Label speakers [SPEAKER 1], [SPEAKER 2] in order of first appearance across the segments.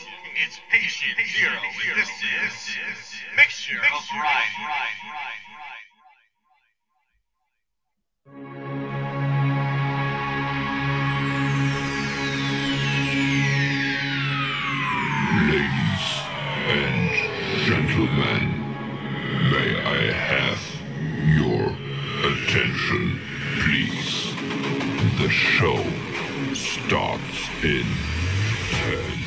[SPEAKER 1] It's patient zero. and This is mixture of variety.
[SPEAKER 2] Ladies and gentlemen, may I have your attention, please? The show starts in 10,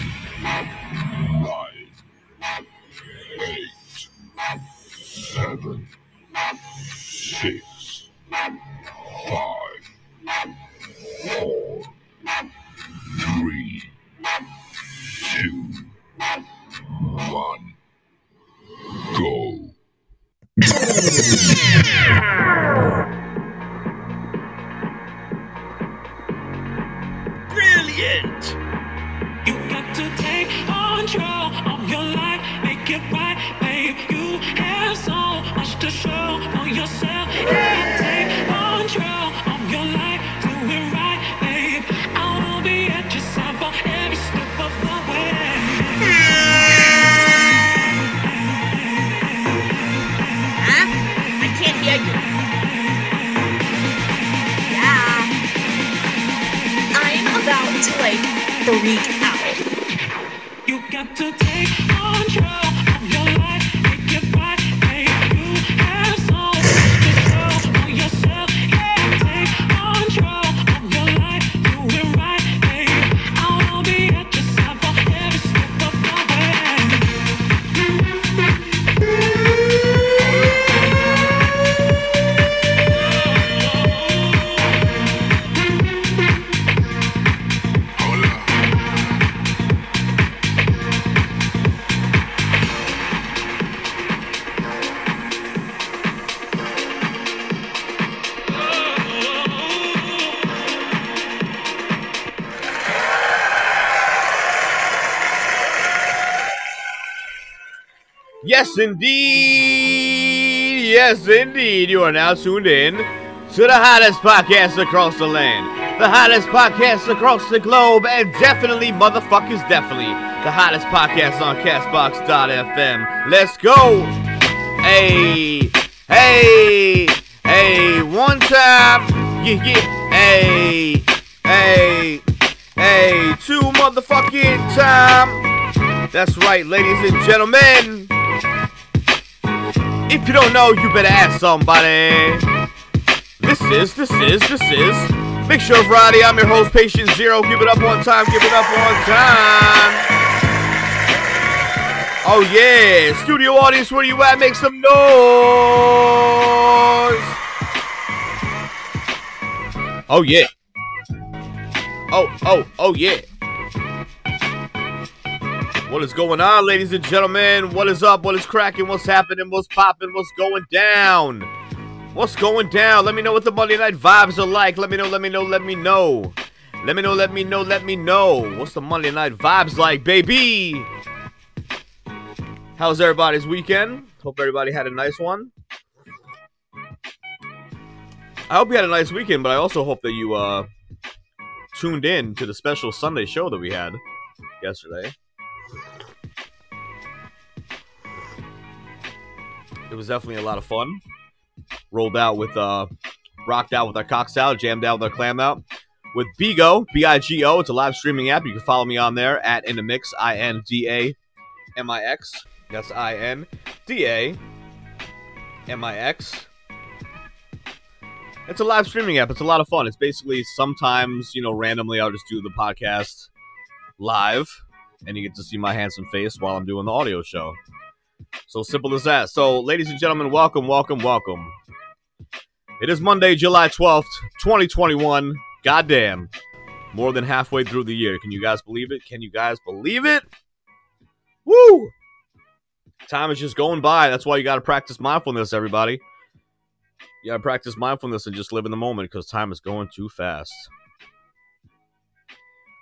[SPEAKER 3] Yes, indeed. Yes, indeed. You are now tuned in to the hottest podcast across the land, the hottest podcast across the globe, and definitely, motherfuckers, definitely the hottest podcast on Castbox.fm. Let's go. Hey, hey, hey. One time. Yeah, yeah. Hey, hey, hey. Two motherfucking time. That's right, ladies and gentlemen. If you don't know, you better ask somebody. This is, this is, this is Big Show Variety. I'm your host, Patient Zero. Give it up one time, give it up one time. Oh yeah, studio audience, where you at? Make some noise. Oh yeah. Oh, oh, oh yeah. What is going on, ladies and gentlemen? What is up? What is cracking? What's happening? What's popping? What's going down? What's going down? Let me know what the Monday night vibes are like. Let me know, let me know, let me know. Let me know, let me know, let me know. What's the Monday night vibes like, baby? How's everybody's weekend? Hope everybody had a nice one. I hope you had a nice weekend, but I also hope that you uh tuned in to the special Sunday show that we had yesterday. It was definitely a lot of fun. Rolled out with uh rocked out with our cock salad, jammed out with our clam out. With Bigo, B-I-G-O, it's a live streaming app. You can follow me on there at In the Mix, I-N-D-A-M-I-X. That's I-N-D-A-M-I-X. It's a live streaming app. It's a lot of fun. It's basically sometimes, you know, randomly I'll just do the podcast live and you get to see my handsome face while I'm doing the audio show. So simple as that. So, ladies and gentlemen, welcome, welcome, welcome. It is Monday, July 12th, 2021. Goddamn. More than halfway through the year. Can you guys believe it? Can you guys believe it? Woo! Time is just going by. That's why you got to practice mindfulness, everybody. You got to practice mindfulness and just live in the moment because time is going too fast.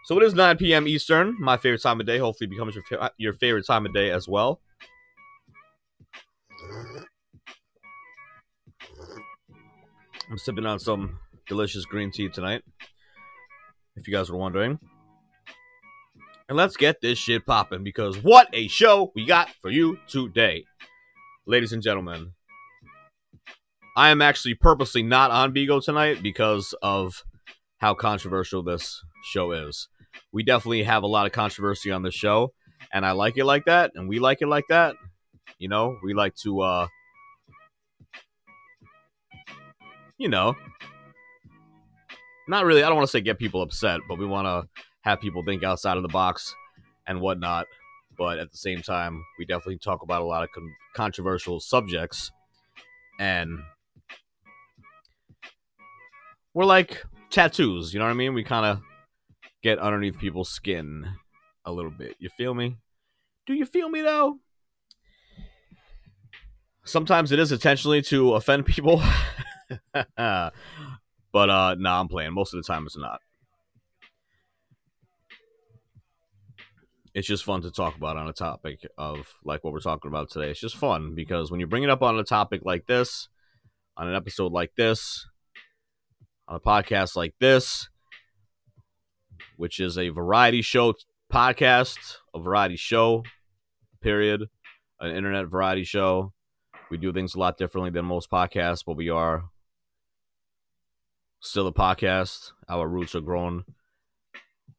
[SPEAKER 3] So it is 9 p.m. Eastern, my favorite time of day. Hopefully, it becomes your, fa- your favorite time of day as well. I'm sipping on some delicious green tea tonight. If you guys were wondering, And let's get this shit popping because what a show we got for you today. Ladies and gentlemen, I am actually purposely not on Bigo tonight because of how controversial this show is. We definitely have a lot of controversy on the show, and I like it like that, and we like it like that. You know, we like to, uh, you know, not really, I don't want to say get people upset, but we want to have people think outside of the box and whatnot. But at the same time, we definitely talk about a lot of con- controversial subjects. And we're like tattoos, you know what I mean? We kind of get underneath people's skin a little bit. You feel me? Do you feel me though? Sometimes it is intentionally to offend people. but uh nah, I'm playing. Most of the time it's not. It's just fun to talk about on a topic of like what we're talking about today. It's just fun because when you bring it up on a topic like this, on an episode like this, on a podcast like this, which is a variety show podcast, a variety show, period, an internet variety show. We do things a lot differently than most podcasts, but we are still a podcast. Our roots are grown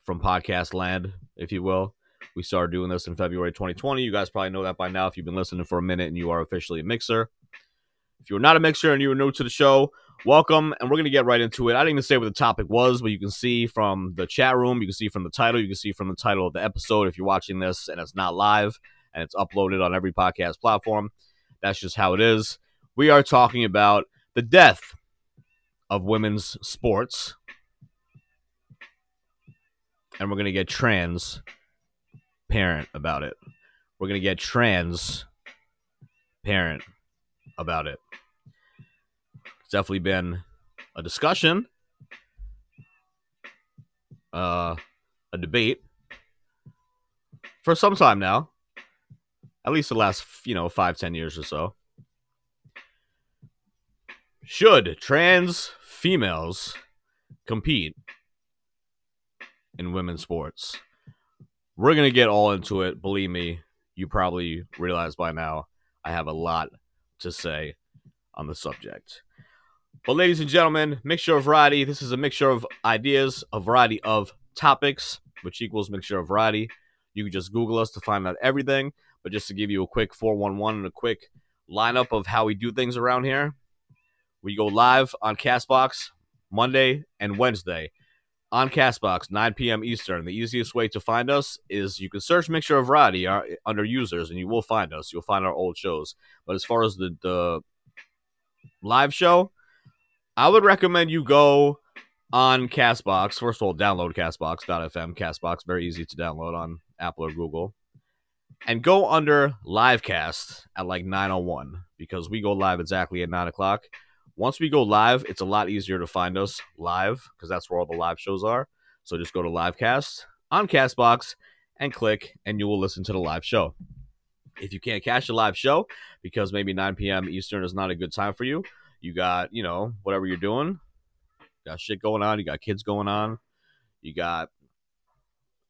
[SPEAKER 3] from podcast land, if you will. We started doing this in February 2020. You guys probably know that by now if you've been listening for a minute and you are officially a mixer. If you're not a mixer and you are new to the show, welcome. And we're going to get right into it. I didn't even say what the topic was, but you can see from the chat room, you can see from the title, you can see from the title of the episode if you're watching this and it's not live and it's uploaded on every podcast platform. That's just how it is. We are talking about the death of women's sports. And we're going to get trans parent about it. We're going to get trans parent about it. It's definitely been a discussion, uh, a debate for some time now, at least the last, you know, five, ten years or so. Should trans females compete in women's sports? We're to get all into it. Believe me, you probably realize by now I have a lot to say on the subject. But, ladies and gentlemen, mixture of variety. This is a mixture of ideas, a variety of topics, which equals mixture of variety. You can just Google us to find out everything. But just to give you a quick 411 and a quick lineup of how we do things around here, we go live on Castbox Monday and Wednesday. On Castbox, 9 p.m. Eastern. The easiest way to find us is you can search Mixture of Variety uh, under users and you will find us. You'll find our old shows. But as far as the, the live show, I would recommend you go on Castbox. First of all, download Castbox.fm. Castbox, very easy to download on Apple or Google. And go under Livecast at like 9.01 because we go live exactly at 9 o'clock. Once we go live, it's a lot easier to find us live because that's where all the live shows are. So just go to Livecast on Castbox and click, and you will listen to the live show. If you can't catch the live show because maybe 9 p.m. Eastern is not a good time for you, you got, you know, whatever you're doing, you got shit going on, you got kids going on, you got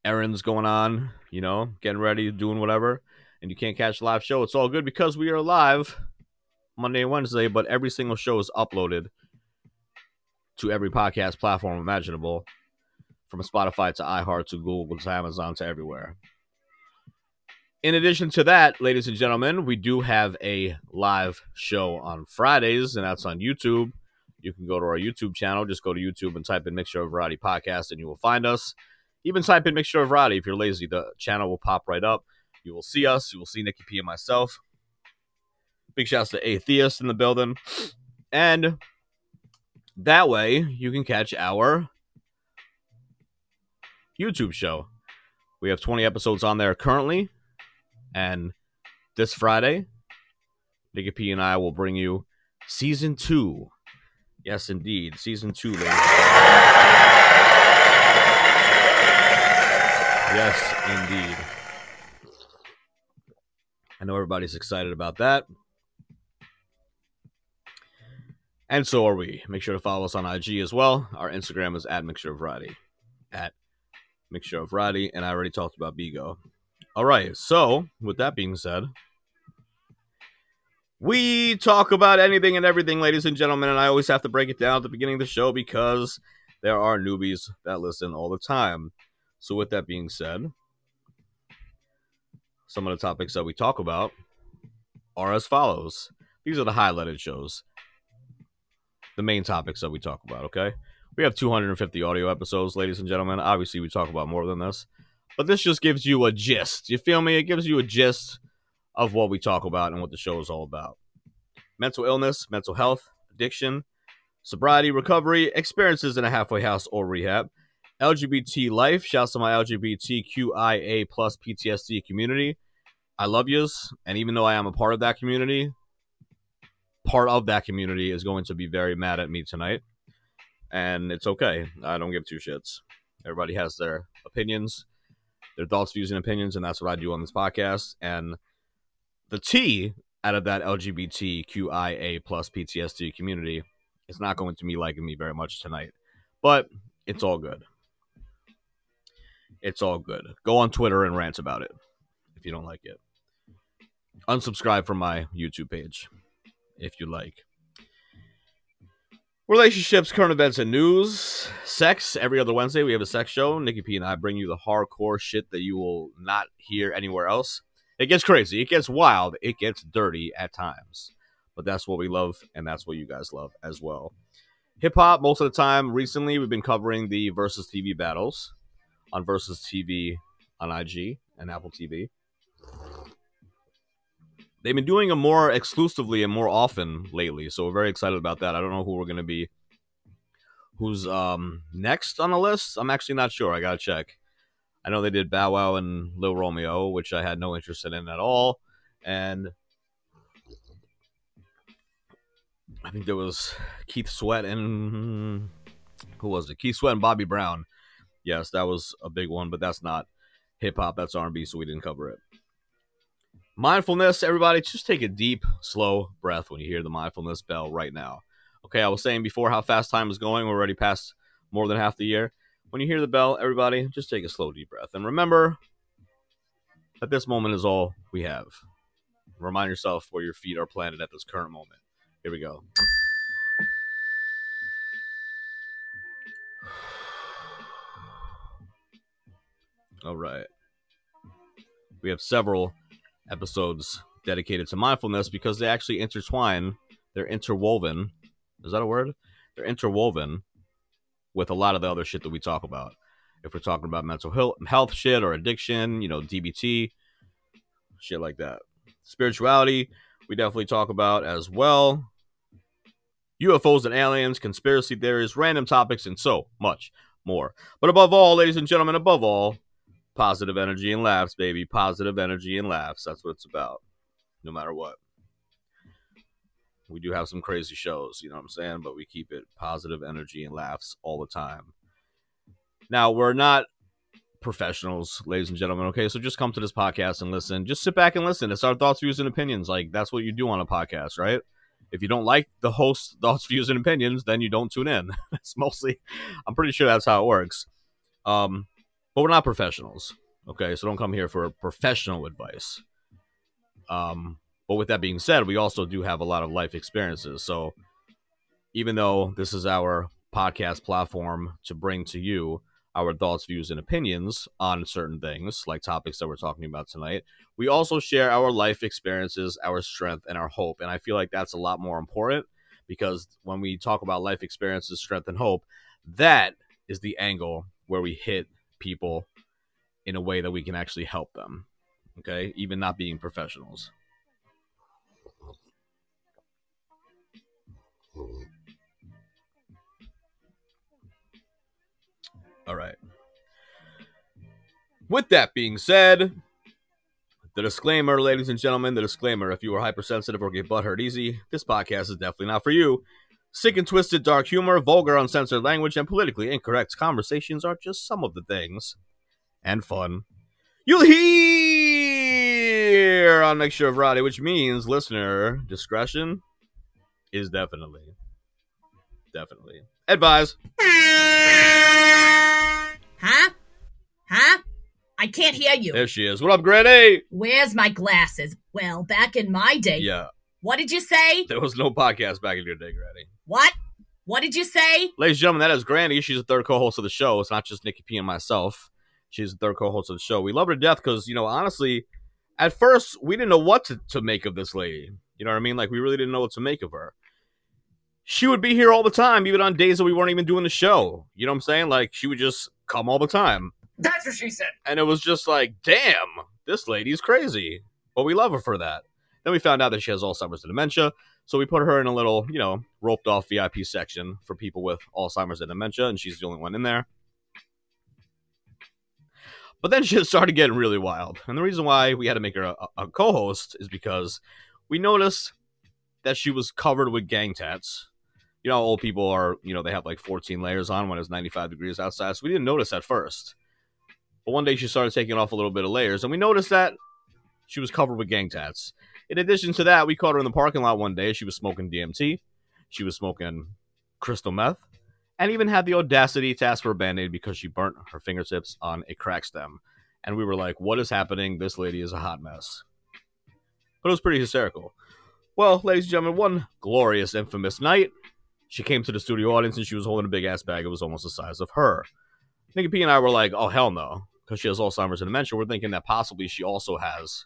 [SPEAKER 3] errands going on, you know, getting ready, doing whatever, and you can't catch the live show, it's all good because we are live Monday and Wednesday, but every single show is uploaded to every podcast platform imaginable, from Spotify to iHeart to Google to Amazon to everywhere. In addition to that, ladies and gentlemen, we do have a live show on Fridays, and that's on YouTube. You can go to our YouTube channel. Just go to YouTube and type in Mixture of Variety Podcast, and you will find us. Even type in Mixture of Variety if you're lazy. The channel will pop right up. You will see us. You will see Nikki P and myself. Big shouts to Atheist in the building. And that way you can catch our YouTube show. We have 20 episodes on there currently. And this Friday, Nikki P and I will bring you season two. Yes, indeed. Season two, ladies. Yes, indeed. I know everybody's excited about that. And so are we. Make sure to follow us on IG as well. Our Instagram is at Mixture of Variety. At mixture of variety, and I already talked about Bigo. All right, so with that being said, we talk about anything and everything, ladies and gentlemen, and I always have to break it down at the beginning of the show because there are newbies that listen all the time. So, with that being said, some of the topics that we talk about are as follows. These are the highlighted shows, the main topics that we talk about, okay? We have 250 audio episodes, ladies and gentlemen. Obviously, we talk about more than this, but this just gives you a gist. You feel me? It gives you a gist of what we talk about and what the show is all about mental illness, mental health, addiction, sobriety, recovery, experiences in a halfway house or rehab, LGBT life. Shouts to my LGBTQIA plus PTSD community. I love yous, and even though I am a part of that community, part of that community is going to be very mad at me tonight, and it's okay. I don't give two shits. Everybody has their opinions, their thoughts, views, and opinions, and that's what I do on this podcast. And the T out of that LGBTQIA plus PTSD community is not going to be liking me very much tonight, but it's all good. It's all good. Go on Twitter and rant about it if you don't like it. Unsubscribe from my YouTube page if you like. Relationships, current events, and news. Sex. Every other Wednesday, we have a sex show. Nikki P and I bring you the hardcore shit that you will not hear anywhere else. It gets crazy. It gets wild. It gets dirty at times. But that's what we love, and that's what you guys love as well. Hip hop, most of the time, recently, we've been covering the Versus TV battles on Versus TV on IG and Apple TV. They've been doing them more exclusively and more often lately, so we're very excited about that. I don't know who we're going to be, who's um next on the list. I'm actually not sure. I gotta check. I know they did Bow Wow and Lil Romeo, which I had no interest in at all, and I think there was Keith Sweat and who was it? Keith Sweat and Bobby Brown. Yes, that was a big one, but that's not hip hop. That's R and B, so we didn't cover it. Mindfulness, everybody, just take a deep, slow breath when you hear the mindfulness bell right now. Okay, I was saying before how fast time is going. We're already past more than half the year. When you hear the bell, everybody, just take a slow, deep breath. And remember that this moment is all we have. Remind yourself where your feet are planted at this current moment. Here we go. All right. We have several episodes dedicated to mindfulness because they actually intertwine, they're interwoven. Is that a word? They're interwoven with a lot of the other shit that we talk about. If we're talking about mental health, shit or addiction, you know, DBT, shit like that. Spirituality, we definitely talk about as well. UFOs and aliens, conspiracy theories, random topics, and so much more. But above all, ladies and gentlemen, above all, positive energy and laughs, baby. Positive energy and laughs. That's what it's about, no matter what. We do have some crazy shows, you know what I'm saying? But we keep it positive energy and laughs all the time. Now, we're not professionals, ladies and gentlemen, okay? So just come to this podcast and listen. Just sit back and listen. It's our thoughts, views, and opinions. Like, that's what you do on a podcast, right? If you don't like the host's thoughts, views, and opinions, then you don't tune in. That's mostly, I'm pretty sure that's how it works. Um, but we're not professionals. Okay, so don't come here for professional advice. Um, but with that being said, we also do have a lot of life experiences. So even though this is our podcast platform to bring to you our thoughts, views, and opinions on certain things, like topics that we're talking about tonight, we also share our life experiences, our strength, and our hope. And I feel like that's a lot more important because when we talk about life experiences, strength, and hope, that is the angle where we hit people in a way that we can actually help them. Okay, even not being professionals. All right. With that being said, the disclaimer, ladies and gentlemen, the disclaimer if you are hypersensitive or get butthurt easy, this podcast is definitely not for you. Sick and twisted dark humor, vulgar uncensored language, and politically incorrect conversations are just some of the things. And fun. You'll hear on Mixture of Variety, which means listener discretion is definitely, definitely advised.
[SPEAKER 4] Huh? Huh? I can't hear you.
[SPEAKER 3] There she is. What up, Granny?
[SPEAKER 4] Where's my glasses? Well, back in my day.
[SPEAKER 3] Yeah,
[SPEAKER 4] What did you say?
[SPEAKER 3] there was no podcast back in your day, Granny.
[SPEAKER 4] What? What did you say?
[SPEAKER 3] Ladies and gentlemen, that is Granny. She's the third co-host of the show. It's not just Nikki P and myself. She's the third co-host of the show. We love her to death because, you know, honestly, at first we didn't know what to, to make of this lady. You know what I mean? Like we really didn't know what to make of her. She would be here all the time, even on days that we weren't even doing the show. You know what I'm saying? Like she would just come all the time.
[SPEAKER 5] That's what she said.
[SPEAKER 3] And it was just like, damn, this lady's crazy. But we love her for that. Then we found out that she has Alzheimer's and dementia. So we put her in a little, you know, roped off VIP section for people with Alzheimer's and dementia, and she's the only one in there. But then she started getting really wild. And the reason why we had to make her a, a co host is because we noticed that she was covered with gang tats. You know, old people are, you know, they have like 14 layers on when it's 95 degrees outside. So we didn't notice at first. But one day she started taking off a little bit of layers, and we noticed that she was covered with gang tats. In addition to that, we caught her in the parking lot one day. She was smoking DMT, she was smoking crystal meth, and even had the audacity to ask for a band aid because she burnt her fingertips on a crack stem. And we were like, what is happening? This lady is a hot mess. But it was pretty hysterical. Well, ladies and gentlemen, one glorious, infamous night, she came to the studio audience and she was holding a big ass bag. It was almost the size of her. Nikki P and I were like, oh, hell no. Because she has Alzheimer's and dementia. We're thinking that possibly she also has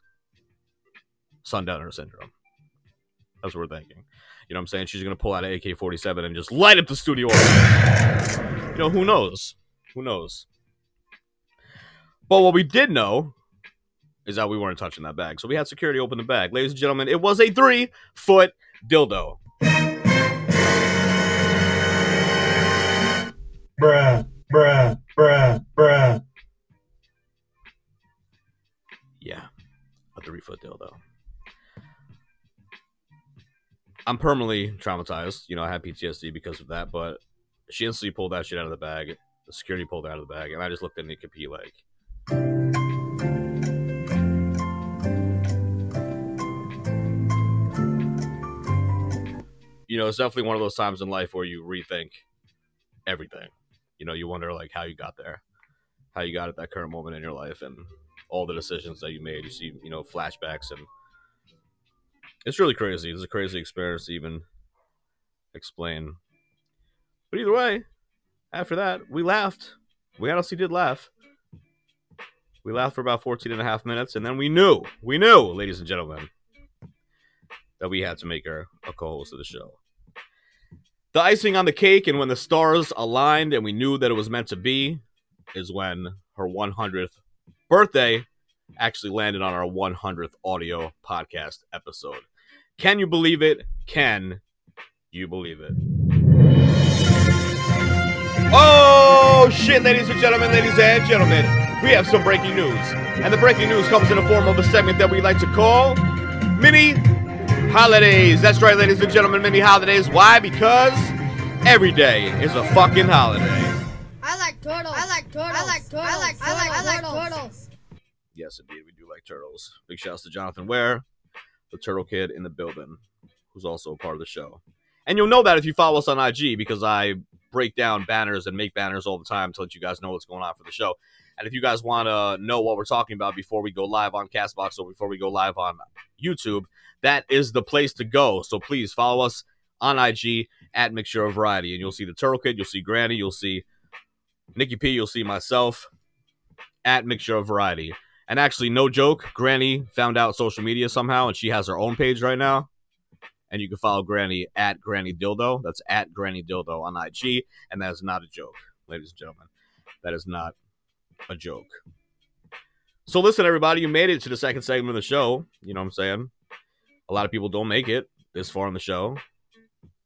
[SPEAKER 3] Sundowner syndrome. That's what we're thinking. You know what I'm saying? She's going to pull out an AK 47 and just light up the studio. You know, who knows? Who knows? But what we did know is that we weren't touching that bag. So we had security open the bag. Ladies and gentlemen, it was a three foot dildo.
[SPEAKER 5] Bruh, bruh, bruh, bruh.
[SPEAKER 3] Yeah, a three foot dildo. I'm permanently traumatized. You know, I had PTSD because of that, but she instantly pulled that shit out of the bag. The security pulled it out of the bag, and I just looked at Nikki P like, you know, it's definitely one of those times in life where you rethink everything. You know, you wonder like how you got there, how you got at that current moment in your life, and all the decisions that you made. You see, you know, flashbacks, and it's really crazy. It's a crazy experience to even explain. But either way, after that, we laughed. We honestly did laugh. We laughed for about 14 and a half minutes, and then we knew, we knew, ladies and gentlemen, that we had to make her a co host of the show. The icing on the cake, and when the stars aligned and we knew that it was meant to be, is when her 100th birthday actually landed on our 100th audio podcast episode. Can you believe it? Can you believe it? Oh, shit, ladies and gentlemen, ladies and gentlemen, we have some breaking news. And the breaking news comes in the form of a segment that we like to call Mini Holidays. That's right, ladies and gentlemen, Mini Holidays. Why? Because every day is a fucking holiday.
[SPEAKER 6] I like turtles. I like turtles. I like turtles. I like I like, I like turtles.
[SPEAKER 3] Yes, indeed, we do like turtles. Big shouts to Jonathan Ware, the Turtle Kid in the building, who's also a part of the show. And you'll know that if you follow us on IG because I break down banners and make banners all the time to let you guys know what's going on for the show. And if you guys want to know what we're talking about before we go live on Castbox or before we go live on YouTube, that is the place to go. So please follow us on IG at Mixture of Variety, and you'll see the Turtle Kid, you'll see Granny, you'll see Nikki P, you'll see myself at Mixture of Variety. And actually, no joke, Granny found out social media somehow, and she has her own page right now. And you can follow Granny at Granny Dildo. That's at Granny Dildo on IG, and that is not a joke, ladies and gentlemen. That is not a joke. So listen, everybody, you made it to the second segment of the show. You know what I'm saying? A lot of people don't make it this far in the show.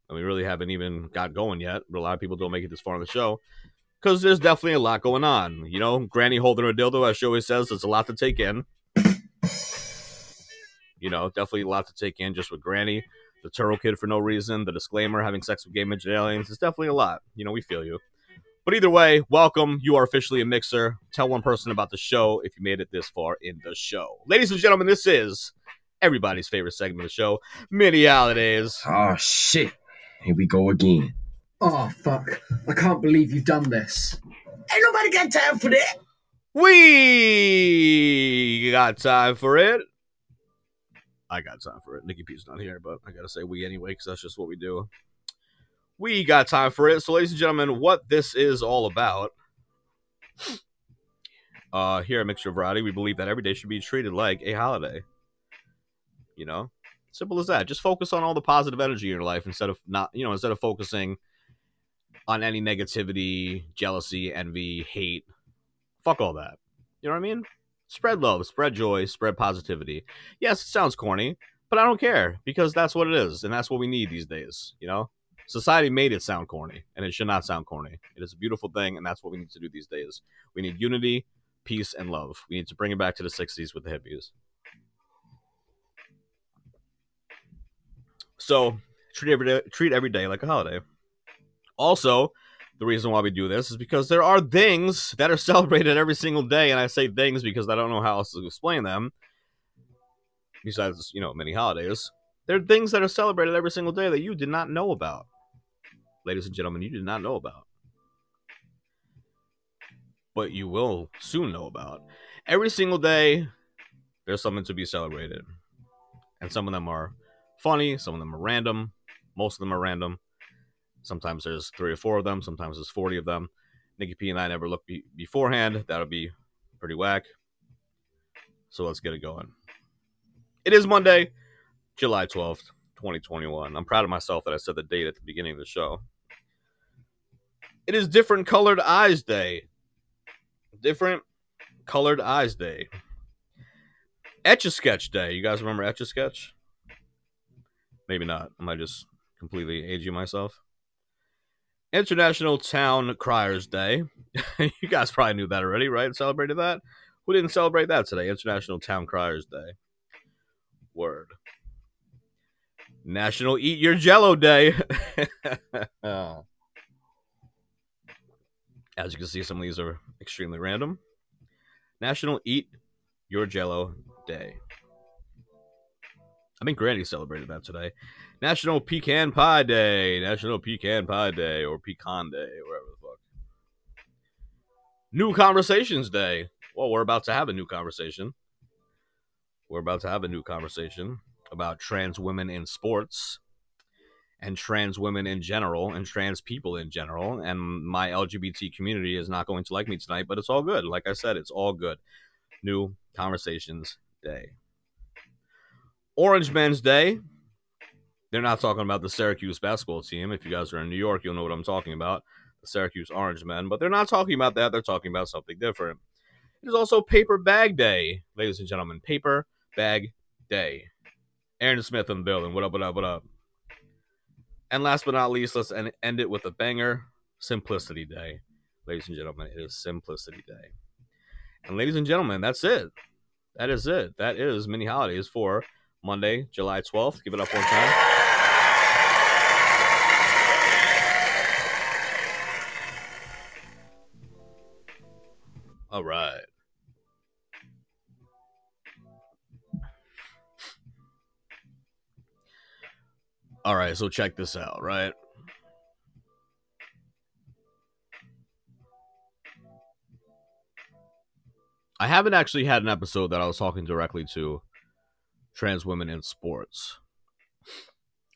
[SPEAKER 3] And we really haven't even got going yet, but a lot of people don't make it this far in the show because there's definitely a lot going on. You know, Granny holding her dildo, as she always says, there's a lot to take in. You know, definitely a lot to take in just with Granny, the Turtle Kid for no reason, the disclaimer, having sex with gay midget aliens. It's definitely a lot. You know, we feel you. But either way, welcome. You are officially a mixer. Tell one person about the show if you made it this far in the show. Ladies and gentlemen, this is everybody's favorite segment of the show, Mini Holidays.
[SPEAKER 7] Oh shit. Here we go again.
[SPEAKER 8] Oh fuck! I can't believe you've done this.
[SPEAKER 5] Ain't nobody got time for that.
[SPEAKER 3] We got time for it. I got time for it. Nikki P's not here, but I gotta say we anyway because that's just what we do. We got time for it. So, ladies and gentlemen, what this is all about. Uh, here at Mixture of Variety, we believe that every day should be treated like a holiday. You know, simple as that. Just focus on all the positive energy in your life instead of not, you know, instead of focusing on any negativity, jealousy, envy, hate. Fuck all that. You know what I mean? Spread love, spread joy, spread positivity. Yes, it sounds corny, but I don't care because that's what it is, and that's what we need these days. You know, society made it sound corny, and it should not sound corny. It is a beautiful thing, and that's what we need to do these days. We need unity, peace, and love. We need to bring it back to the '60s with the hippies. So treat every day, treat every day like a holiday. Also, the reason why we do this is because there are things that are celebrated every single day, and I say things because I don't know how else to explain them. Besides, you know, many holidays, there are things that are celebrated every single day that you did not know about, ladies and gentlemen. You did not know about, but you will soon know about. Every single day, there's something to be celebrated, and some of them are funny, some of them are random, most of them are random. Sometimes there's three or four of them. Sometimes there's 40 of them. Nikki P and I never looked be- beforehand. That'll be pretty whack. So let's get it going. It is Monday, July 12th, 2021. I'm proud of myself that I said the date at the beginning of the show. It is Different Colored Eyes Day. Different Colored Eyes Day. Etch a Sketch Day. You guys remember Etch a Sketch? Maybe not. Am I just completely aging myself? International Town Criers Day. you guys probably knew that already, right? Celebrated that? Who didn't celebrate that today? International Town Criers Day. Word. National Eat Your Jello Day. As you can see, some of these are extremely random. National Eat Your Jello Day. I think Granny celebrated that today. National Pecan Pie Day. National Pecan Pie Day or Pecan Day, wherever the fuck. New Conversations Day. Well, we're about to have a new conversation. We're about to have a new conversation about trans women in sports and trans women in general and trans people in general. And my LGBT community is not going to like me tonight, but it's all good. Like I said, it's all good. New Conversations Day. Orange Men's Day. They're not talking about the Syracuse basketball team. If you guys are in New York, you'll know what I'm talking about. The Syracuse Orange Men. But they're not talking about that. They're talking about something different. It is also Paper Bag Day, ladies and gentlemen. Paper Bag Day. Aaron Smith in the building. What up, what up, what up? And last but not least, let's end, end it with a banger Simplicity Day. Ladies and gentlemen, it is Simplicity Day. And ladies and gentlemen, that's it. That is it. That is mini holidays for Monday, July 12th. Give it up one time. All right. All right, so check this out, right? I haven't actually had an episode that I was talking directly to trans women in sports.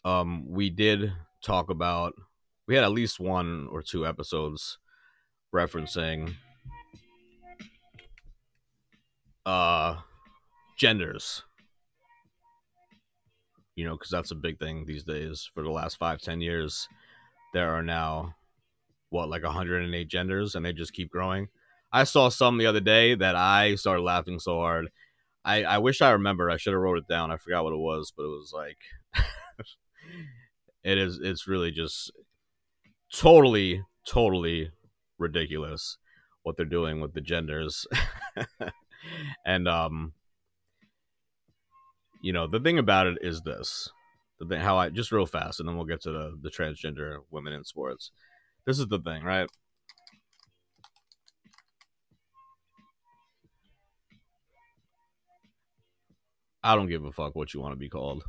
[SPEAKER 3] Um, we did talk about we had at least one or two episodes referencing uh genders. You know because that's a big thing these days. For the last five ten years there are now what like 108 genders and they just keep growing? I saw some the other day that i started laughing so hard. I i wish i remember i should have wrote it down. I forgot what it was but it was like it is it's really just totally totally ridiculous what they're doing with the genders and um you know the thing about it is this the thing how i just real fast and then we'll get to the the transgender women in sports. This is the thing right? I don't give a fuck what you want to be called.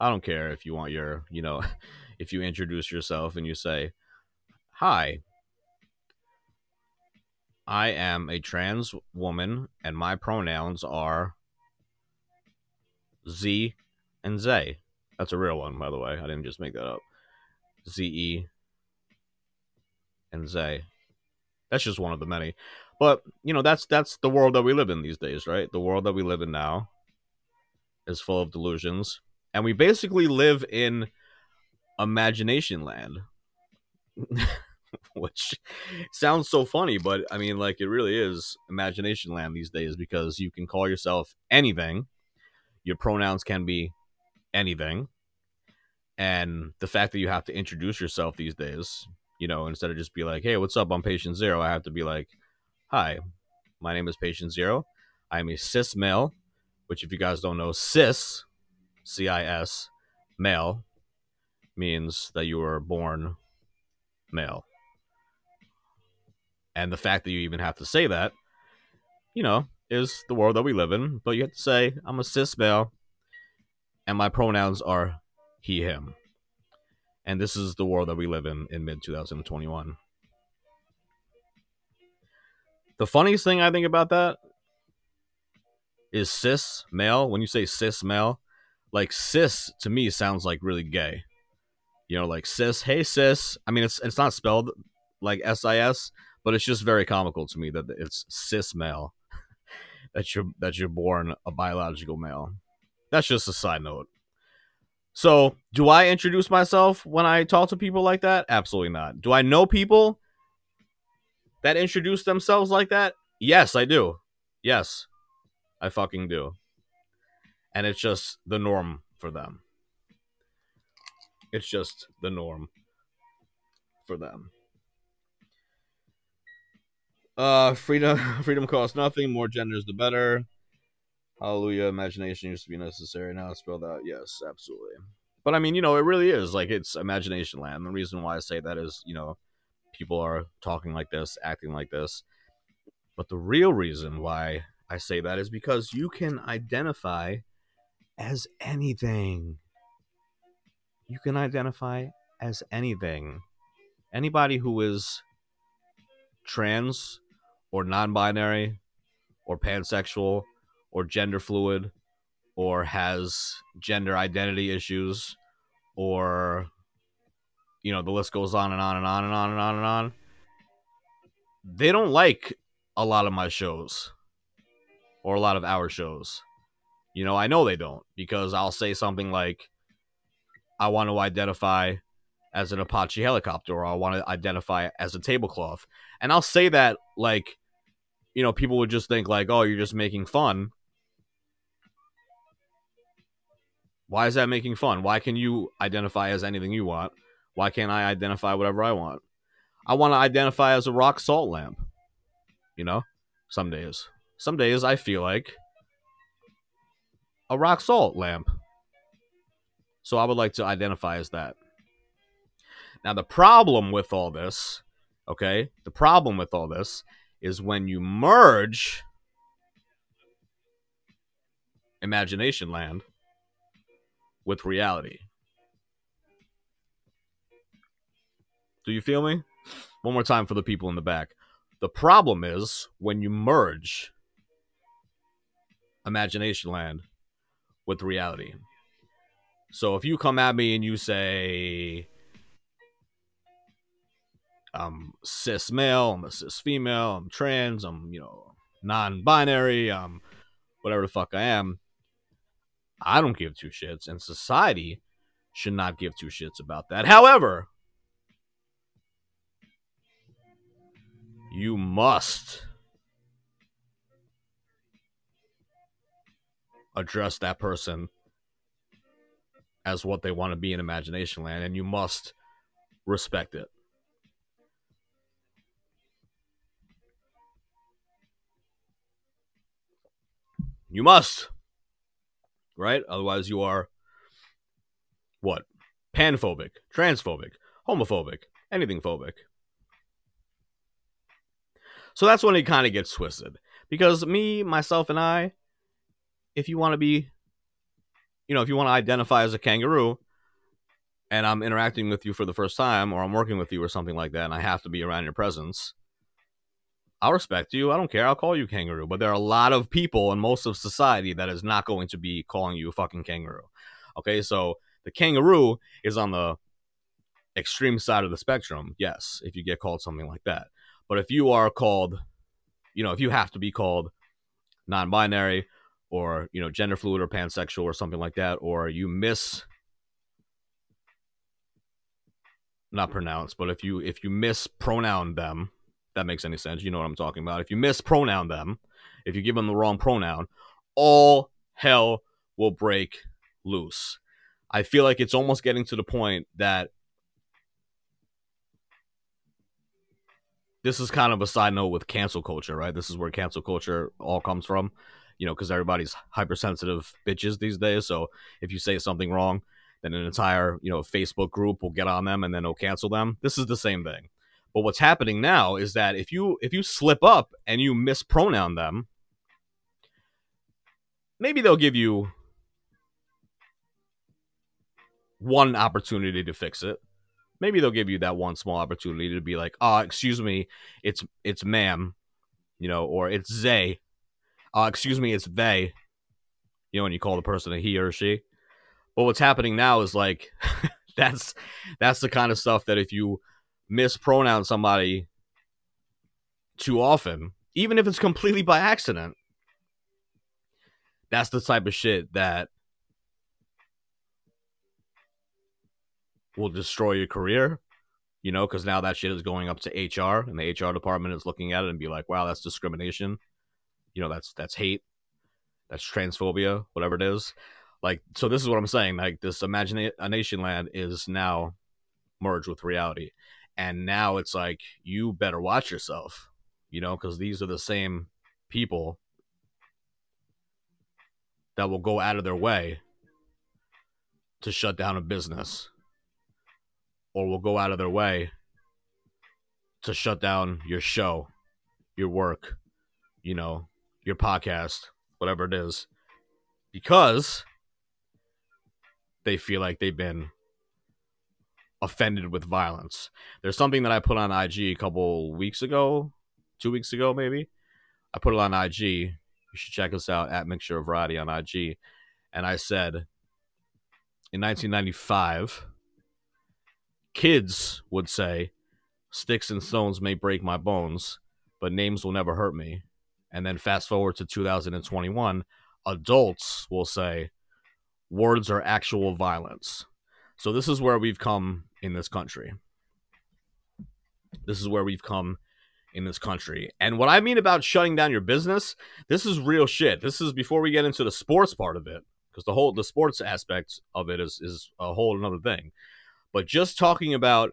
[SPEAKER 3] I don't care if you want your you know if you introduce yourself and you say hi I am a trans woman, and my pronouns are Z and Zay. That's a real one, by the way. I didn't just make that up. Z E and Zay. That's just one of the many. But you know, that's that's the world that we live in these days, right? The world that we live in now is full of delusions, and we basically live in imagination land. Which sounds so funny, but I mean, like, it really is imagination land these days because you can call yourself anything. Your pronouns can be anything. And the fact that you have to introduce yourself these days, you know, instead of just be like, hey, what's up? I'm patient zero. I have to be like, hi, my name is patient zero. I'm a cis male, which, if you guys don't know, cis, C I S, male, means that you were born male. And the fact that you even have to say that, you know, is the world that we live in. But you have to say, I'm a cis male, and my pronouns are he, him. And this is the world that we live in in mid 2021. The funniest thing I think about that is cis male. When you say cis male, like cis to me sounds like really gay. You know, like cis, hey cis. I mean, it's it's not spelled like S I S, but it's just very comical to me that it's cis male. that you're that you're born a biological male. That's just a side note. So, do I introduce myself when I talk to people like that? Absolutely not. Do I know people that introduce themselves like that? Yes, I do. Yes, I fucking do. And it's just the norm for them. It's just the norm for them. Uh, freedom, freedom costs nothing. More genders, the better. Hallelujah. Imagination used to be necessary. Now it's spelled out. Yes, absolutely. But I mean, you know, it really is like it's imagination land. The reason why I say that is, you know, people are talking like this, acting like this. But the real reason why I say that is because you can identify as anything. You can identify as anything. Anybody who is trans or non binary or pansexual or gender fluid or has gender identity issues or you know the list goes on and on and on and on and on and on. They don't like a lot of my shows or a lot of our shows. You know i know they don't because i'll say something like i want to identify as an apache helicopter or i want to identify as a tablecloth. And i'll say that like you know people would just think like oh you're just making fun Why is that making fun? Why can you identify as anything you want? Why can't I identify whatever I want? I want to identify as a rock salt lamp. You know, some days. Some days I feel like a rock salt lamp. So I would like to identify as that. Now, the problem with all this, okay, the problem with all this is when you merge Imagination Land with reality. Do you feel me? One more time for the people in the back. The problem is when you merge Imagination Land with reality. So if you come at me and you say, I'm cis male, I'm a cis female, I'm trans, I'm, you know, non binary, I'm whatever the fuck I am, I don't give two shits, and society should not give two shits about that. However, you must address that person as what they want to be in imagination land and you must respect it you must right? Otherwise you are what? Panphobic transphobic homophobic anything phobic. So that's when it kind of gets twisted. Because me, myself, and I, if you want to be, you know, if you want to identify as a kangaroo, and I'm interacting with you for the first time, or I'm working with you, or something like that, and I have to be around your presence, I'll respect you. I don't care. I'll call you kangaroo. But there are a lot of people in most of society that is not going to be calling you a fucking kangaroo. Okay, so the kangaroo is on the extreme side of the spectrum. Yes, if you get called something like that. But if you are called, you know, if you have to be called non-binary or you know gender fluid or pansexual or something like that, or you miss not pronounce, but if you if you mispronoun them, that makes any sense. You know what I'm talking about. If you mispronoun them, if you give them the wrong pronoun, all hell will break loose. I feel like it's almost getting to the point that this is kind of a side note with cancel culture, right? This is where cancel culture all comes from, you know, because everybody's hypersensitive bitches these days. So if you say something wrong, then an entire, you know, Facebook group will get on them and then they'll cancel them. This is the same thing. But what's happening now is that if you if you slip up and you mispronoun them, maybe they'll give you one opportunity to fix it. Maybe they'll give you that one small opportunity to be like, "Ah, excuse me, it's it's ma'am," you know, or it's they. Uh, excuse me, it's they. You know, when you call the person a he or she. But what's happening now is like that's that's the kind of stuff that if you mispronounce somebody too often, even if it's completely by accident, that's the type of shit that will destroy your career. You know, because now that shit is going up to HR, and the HR department is looking at it and be like, "Wow, that's discrimination." You know, that's that's hate, that's transphobia, whatever it is. Like, so this is what I'm saying. Like, this imagination land is now merged with reality, and now it's like you better watch yourself. You know, because these are the same people that will go out of their way to shut down a business or will go out of their way to shut down your show, your work, you know, your podcast, whatever it is, because they feel like they've been offended with violence. There's something that I put on IG a couple weeks ago, two weeks ago, maybe. I put it on IG. You should check us out at Mixture of Variety on IG. And I said, in 1995, kids would say, Sticks and stones may break my bones, but names will never hurt me. And then fast forward to 2021, adults will say, Words are actual violence. So this is where we've come in this country. This is where we've come in this country. And what I mean about shutting down your business, this is real shit. This is before we get into the sports part of it, because the whole the sports aspect of it is is a whole another thing. But just talking about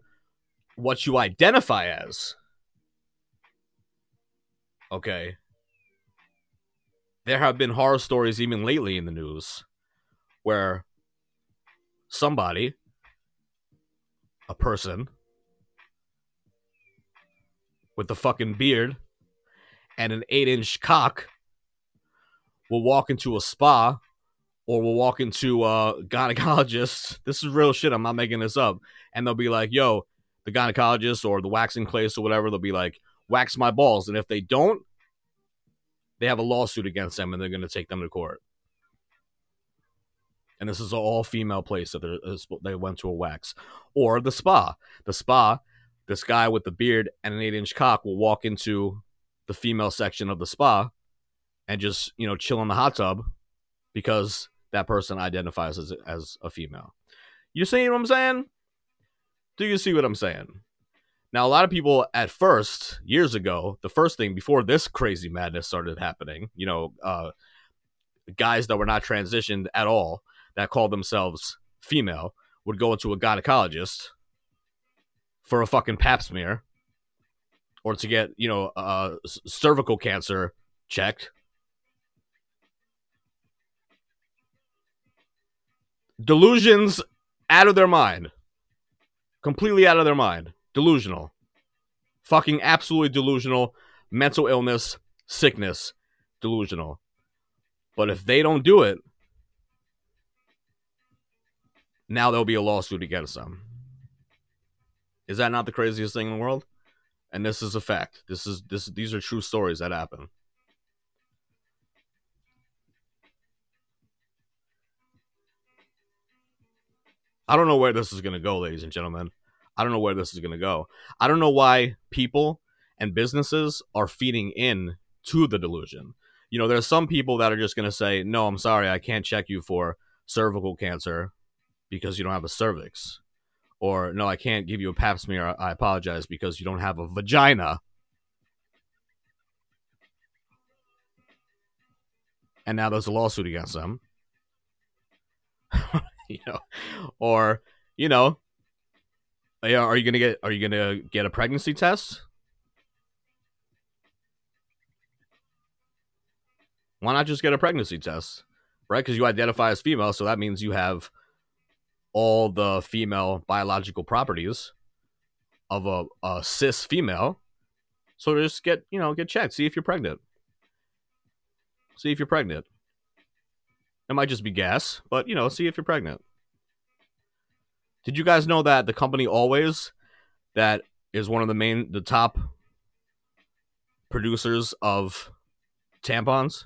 [SPEAKER 3] what you identify as, okay. There have been horror stories even lately in the news where somebody, a person, with the fucking beard and an eight inch cock will walk into a spa or will walk into a gynecologist. This is real shit. I'm not making this up. And they'll be like, yo, the gynecologist or the waxing place or whatever, they'll be like, wax my balls. And if they don't, they have a lawsuit against them and they're going to take them to court. And this is an all female place that they're- went to a wax. Or the spa. The spa, this guy with the beard and an eight inch cock will walk into the female section of the spa and just, you know, chill in the hot tub because that person identifies as, as a female. You see what I'm saying? Do you see what I'm saying? Now, a lot of people at first, years ago, the first thing before this crazy madness started happening, you know, uh, guys that were not transitioned at all, that called themselves female, would go into a gynecologist for a fucking pap smear or to get, you know, uh, cervical cancer checked. Delusions out of their mind. Completely out of their mind. Delusional. Fucking absolutely delusional. Mental illness, sickness, delusional. But if they don't do it, now there'll be a lawsuit against them. Is that not the craziest thing in the world? and this is a fact. This is this these are true stories that happen. I don't know where this is going to go, ladies and gentlemen. I don't know where this is going to go. I don't know why people and businesses are feeding in to the delusion. You know, there's some people that are just going to say, "No, I'm sorry, I can't check you for cervical cancer because you don't have a cervix." Or, "No, I can't give you a pap smear. I apologize because you don't have a vagina." And now there's a lawsuit against them. you know, or, you know, are you gonna get are you gonna get a pregnancy test? Why not just get a pregnancy test? Right? Because you identify as female, so that means you have all the female biological properties of a, a cis female. So just get, you know, get checked, see if you're pregnant. See if you're pregnant. It might just be gas, but you know, see if you're pregnant. Did you guys know that the company Always, that is one of the main, the top producers of tampons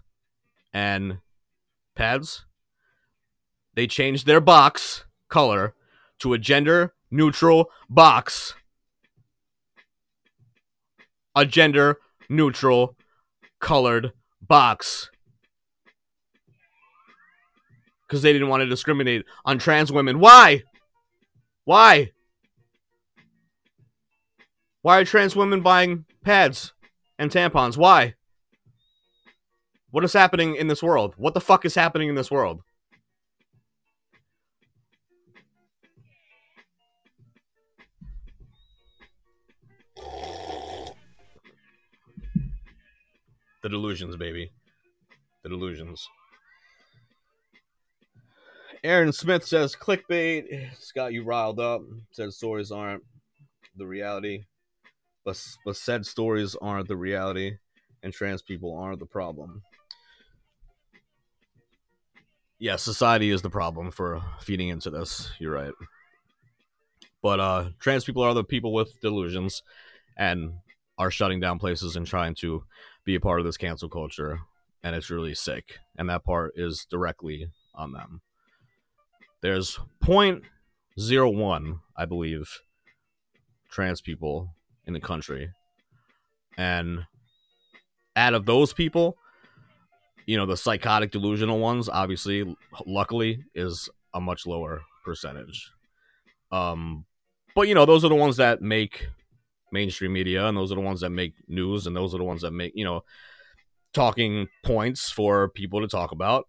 [SPEAKER 3] and pads, they changed their box color to a gender neutral box. A gender neutral colored box. Because they didn't want to discriminate on trans women. Why? Why? Why are trans women buying pads and tampons? Why? What is happening in this world? What the fuck is happening in this world? The delusions, baby. The delusions. Aaron Smith says clickbait. It's got you riled up. Said stories aren't the reality, but but said stories aren't the reality, and trans people aren't the problem. Yeah, society is the problem for feeding into this. You're right. But uh trans people are the people with delusions and are shutting down places and trying to be a part of this cancel culture and it's really sick and that part is directly on them. There's 0.01, I believe, trans people in the country. And out of those people, you know, the psychotic delusional ones, obviously, luckily, is a much lower percentage. Um, but you know, those are the ones that make mainstream media, and those are the ones that make news, and those are the ones that make you know talking points for people to talk about.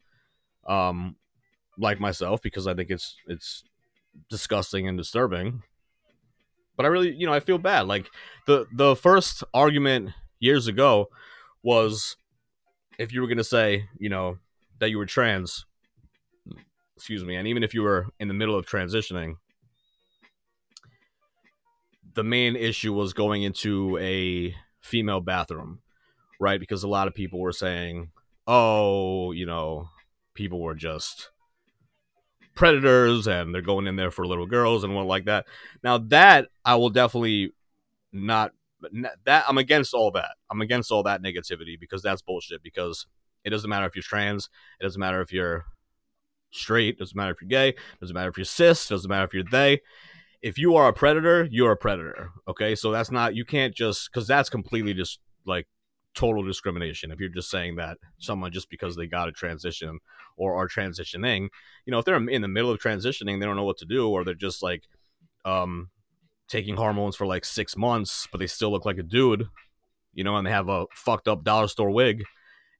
[SPEAKER 3] Um, like myself, because I think it's it's disgusting and disturbing. But I really, you know, I feel bad. Like the the first argument years ago was if you were gonna say, you know, that you were trans, excuse me, and even if you were in the middle of transitioning, the main issue was going into a female bathroom, right? Because a lot of people were saying, oh, you know, people were just predators and they're going in there for little girls and what like that. Now that I will definitely not that I'm against all that. I'm against all that negativity because that's bullshit because it doesn't matter if you're trans, it doesn't matter if you're straight, it doesn't matter if you're gay, it doesn't matter if you're cis, it doesn't matter if you're they. If you are a predator, you're a predator. Okay? So that's not you can't just cuz that's completely just like total discrimination if you're just saying that someone just because they got a transition or are transitioning you know if they're in the middle of transitioning they don't know what to do or they're just like um taking hormones for like six months but they still look like a dude you know and they have a fucked up dollar store wig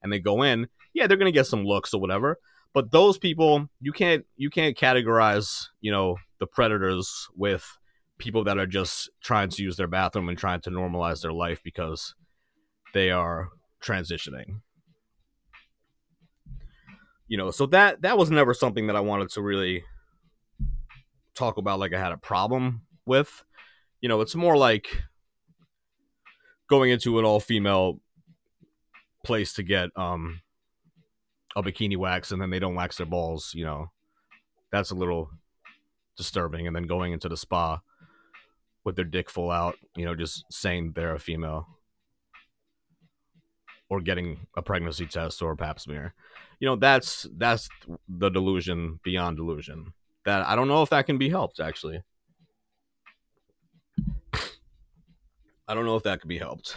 [SPEAKER 3] and they go in yeah they're gonna get some looks or whatever but those people you can't you can't categorize you know the predators with people that are just trying to use their bathroom and trying to normalize their life because they are transitioning. You know, so that that was never something that I wanted to really talk about like I had a problem with. You know, it's more like going into an all female place to get um a bikini wax and then they don't wax their balls, you know. That's a little disturbing and then going into the spa with their dick full out, you know, just saying they're a female or getting a pregnancy test or a pap smear. You know, that's that's the delusion beyond delusion. That I don't know if that can be helped actually. I don't know if that could be helped.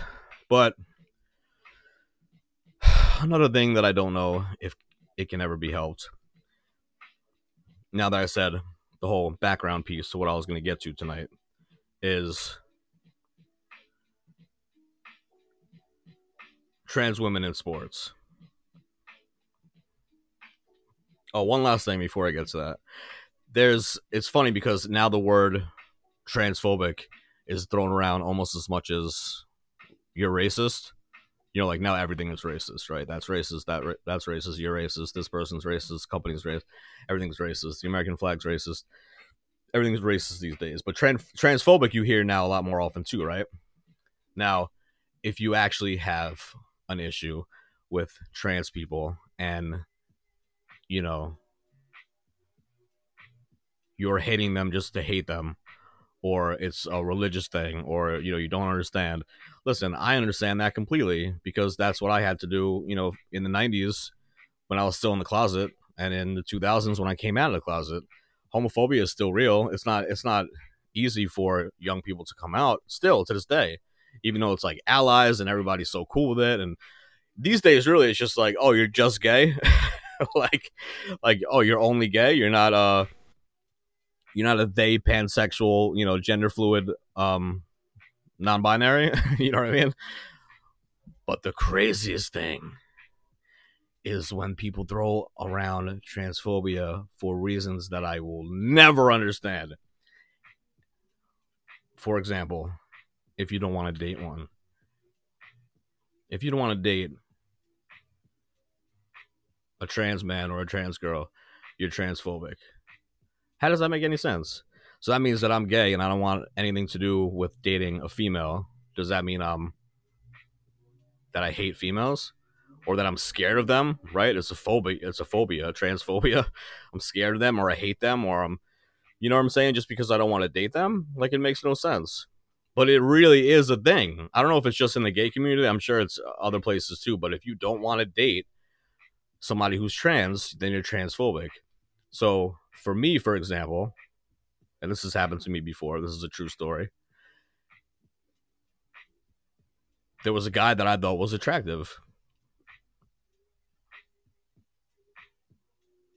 [SPEAKER 3] But another thing that I don't know if it can ever be helped. Now that I said the whole background piece to what I was going to get to tonight is trans women in sports. Oh, one last thing before I get to that. There's it's funny because now the word transphobic is thrown around almost as much as you're racist. You know, like now everything is racist, right? That's racist. That ra- that's racist. You're racist. This person's racist. Company's racist. Everything's racist. The American flag's racist. Everything's racist these days. But trans- transphobic, you hear now a lot more often too, right? Now, if you actually have an issue with trans people and you know you're hating them just to hate them or it's a religious thing or you know you don't understand. Listen i understand that completely because that's what i had to do you know in the 90s when i was still in the closet and in the 2000s when i came out of the closet. Homophobia is still real. It's not it's not easy for young people to come out still to this day even though it's like allies and everybody's so cool with it. And these days really it's just like oh you're just gay? Like like oh you're only gay? You're not uh you're not a they pansexual you know gender fluid um non-binary you know what i mean but the craziest thing is when people throw around transphobia for reasons that i will never understand for example if you don't want to date one if you don't want to date a trans man or a trans girl, you're transphobic. How does that make any sense? So that means that I'm gay and I don't want anything to do with dating a female. Does that mean I'm that I hate females? Or that I'm scared of them, right? It's a phobia. It's a phobia, transphobia. I'm scared of them, or I hate them, or I'm, you know what I'm saying? Just because I don't want to date them, like it makes no sense. But it really is a thing. I don't know if it's just in the gay community. I'm sure it's other places too. But if you don't want to date somebody who's trans, then you're transphobic. So for me, for example, and this has happened to me before, this is a true story. There was a guy that I thought was attractive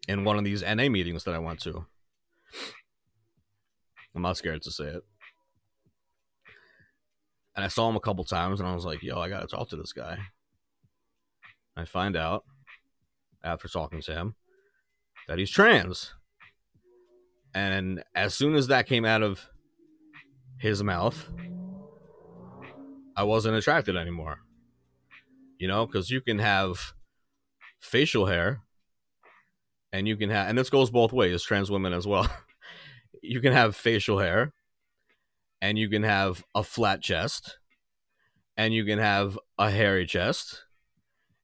[SPEAKER 3] in one of these NA meetings that I went to. I'm not scared to say it. And I saw him a couple times and I was like, yo, I gotta talk to this guy. I find out after talking to him that he's trans. And as soon as that came out of his mouth, I wasn't attracted anymore. You know, because you can have facial hair and you can have, and this goes both ways, trans women as well. you can have facial hair and you can have a flat chest and you can have a hairy chest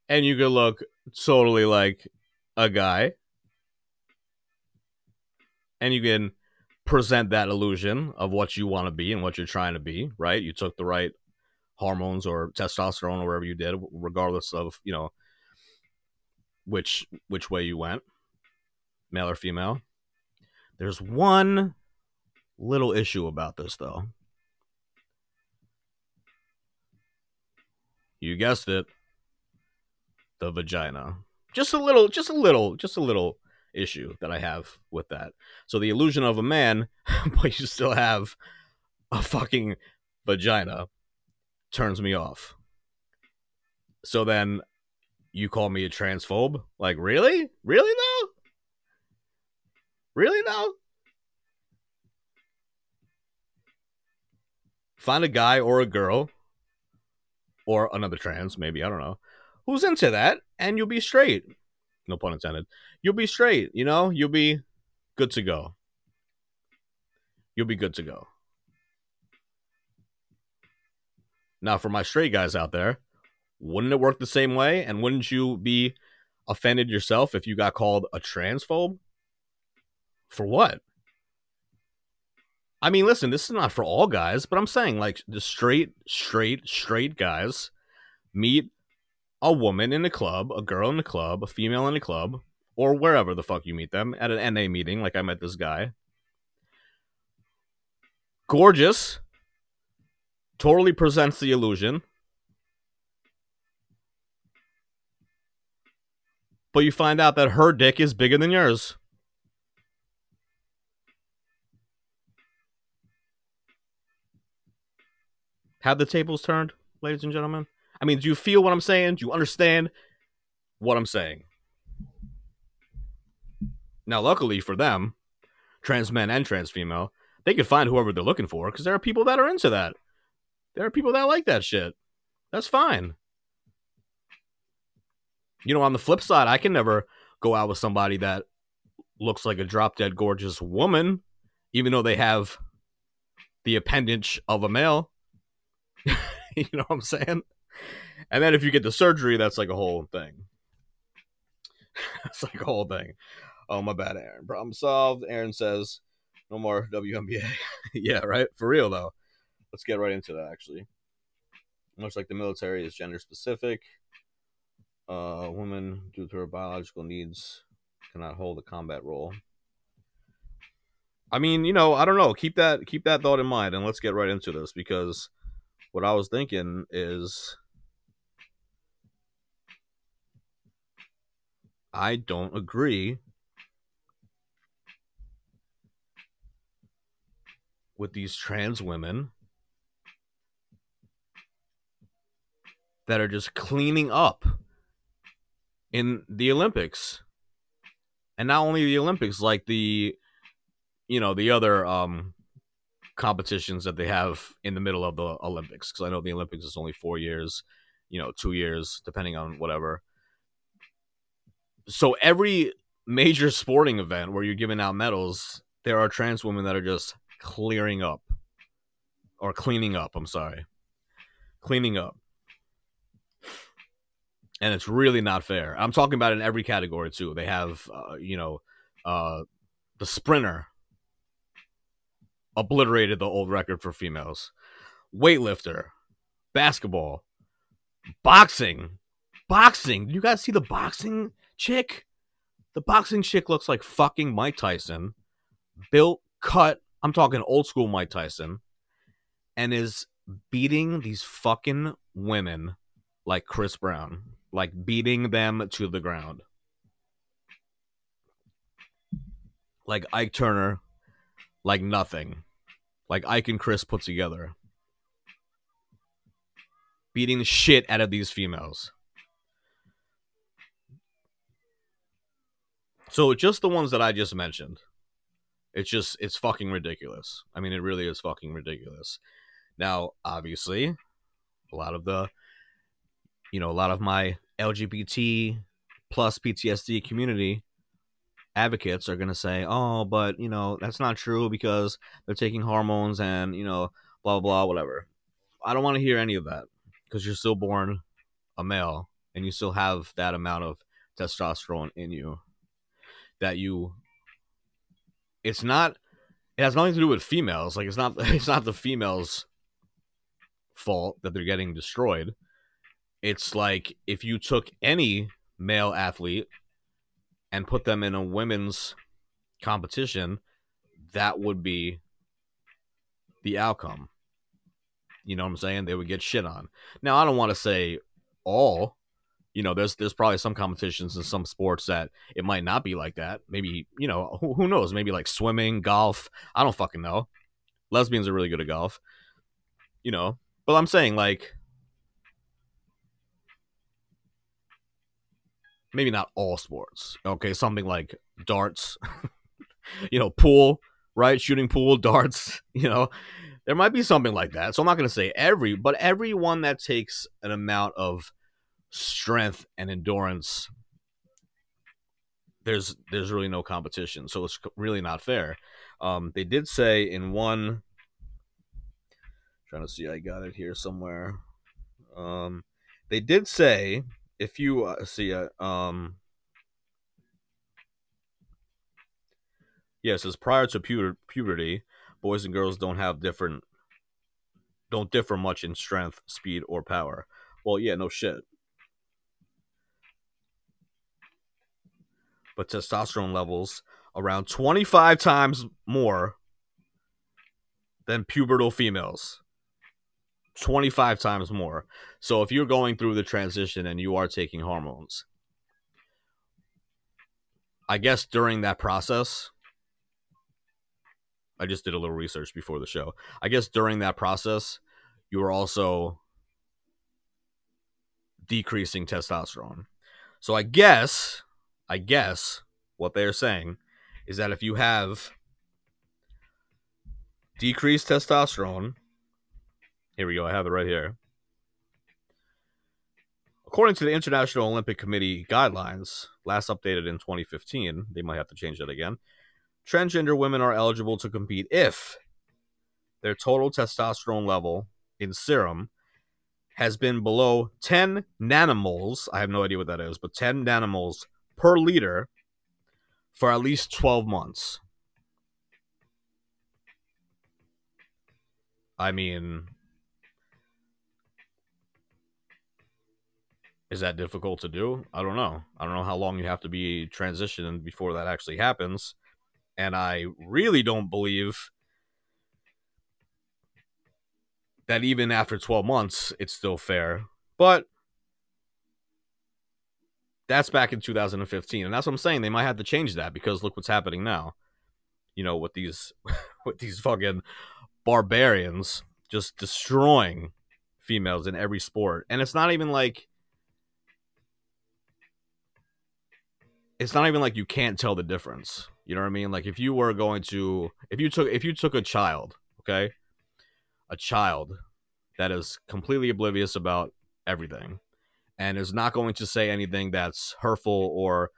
[SPEAKER 3] and you can look totally like a guy and you can present that illusion of what you want to be and what you're trying to be right? You took the right hormones or testosterone or whatever you did regardless of you know which which way you went male or female. There's one little issue about this though. You guessed it. The vagina. Just a little, just a little, just a little issue that I have with that. So the illusion of a man, but you still have a fucking vagina, turns me off. So then you call me a transphobe? Like, really? Really though? Really though? Find a guy or a girl or another trans, maybe, I don't know, who's into that, and you'll be straight. No pun intended. You'll be straight, you know? You'll be good to go. You'll be good to go. Now, for my straight guys out there, wouldn't it work the same way? And wouldn't you be offended yourself if you got called a transphobe? For what? I mean, listen, this is not for all guys, but I'm saying like the straight, straight, straight guys meet a woman in a club, a girl in a club, a female in a club, or wherever the fuck you meet them at an NA meeting, like I met this guy. Gorgeous, totally presents the illusion. But you find out that her dick is bigger than yours. Have the tables turned, ladies and gentlemen? I mean, do you feel what I'm saying? Do you understand what I'm saying? Now, luckily for them, trans men and trans female, they can find whoever they're looking for because there are people that are into that. There are people that like that shit. That's fine. You know, on the flip side, I can never go out with somebody that looks like a drop dead gorgeous woman, even though they have the appendage of a male. you know what I'm saying? And then if you get the surgery, that's like a whole thing. It's like a whole thing. Oh, my bad, Aaron. Problem solved. Aaron says, no more WNBA. yeah, right? For real, though. Let's get right into that, actually. much like the military is gender specific. Uh, woman, due to her biological needs, cannot hold a combat role. I mean, you know, I don't know. Keep that keep that thought in mind, and let's get right into this because what I was thinking is I don't agree with these trans women that are just cleaning up in the Olympics. And not only the Olympics, like the you know, the other um competitions that they have in the middle of the Olympics because I know the Olympics is only 4 years, you know, 2 years depending on whatever. So every major sporting event where you're giving out medals, there are trans women that are just clearing up or cleaning up, I'm sorry. Cleaning up and it's really not fair. I'm talking about in every category too. They have, uh, you know, uh, the sprinter obliterated the old record for females. Weightlifter, basketball, boxing, boxing. Did you guys see the boxing chick? The boxing chick looks like fucking Mike Tyson, built, cut. I'm talking old school Mike Tyson, and is beating these fucking women like Chris Brown like beating them to the ground. Like Ike Turner, like nothing. Like Ike and Chris put together. Beating the shit out of these females. So just the ones that I just mentioned. It's just it's fucking ridiculous. I mean it really is fucking ridiculous. Now, obviously, a lot of the you know, a lot of my LGBT plus PTSD community advocates are going to say, oh, but, you know, that's not true because they're taking hormones and, you know, blah, blah, blah, whatever. I don't want to hear any of that because you're still born a male and you still have that amount of testosterone in you that you it's not it has nothing to do with females like it's not it's not the females fault that they're getting destroyed it's like if you took any male athlete and put them in a women's competition, that would be the outcome. You know what I'm saying? They would get shit on. Now, I don't want to say all. You know, there's there's probably some competitions in some sports that it might not be like that. Maybe you know who, who knows? Maybe like swimming, golf. I don't fucking know. Lesbians are really good at golf. You know, but I'm saying like maybe not all sports. Okay, something like darts, you know, pool, right? Shooting pool, darts, you know. There might be something like that. So I'm not going to say every, but everyone that takes an amount of strength and endurance there's there's really no competition. So it's really not fair. Um they did say in one trying to see I got it here somewhere. Um they did say if you uh, see uh, um yeah, it says prior to puber- puberty, boys and girls don't have different don't differ much in strength, speed, or power. Well, yeah, no shit. But testosterone levels around 25 times more than pubertal females. 25 times more. So if you're going through the transition and you are taking hormones, I guess during that process, I just did a little research before the show. I guess during that process, you are also decreasing testosterone. So I guess, I guess what they're saying is that if you have decreased testosterone, here we go, I have it right here. According to the International Olympic Committee guidelines, last updated in 2015, they might have to change that again. Transgender women are eligible to compete if their total testosterone level in serum has been below 10 nanomoles. I have no idea what that is, but 10 nanomoles per liter for at least 12 months. I mean, is that difficult to do? I don't know. I don't know how long you have to be transitioned before that actually happens. And I really don't believe that even after 12 months, it's still fair. But that's back in 2015. And that's what I'm saying. They might have to change that because look what's happening now. You know, with these with these fucking barbarians just destroying females in every sport. And it's not even like it's not even like you can't tell the difference. You know what I mean? Like if you were going to if you took if you took a child, okay? A child that is completely oblivious about everything and is not going to say anything that's hurtful or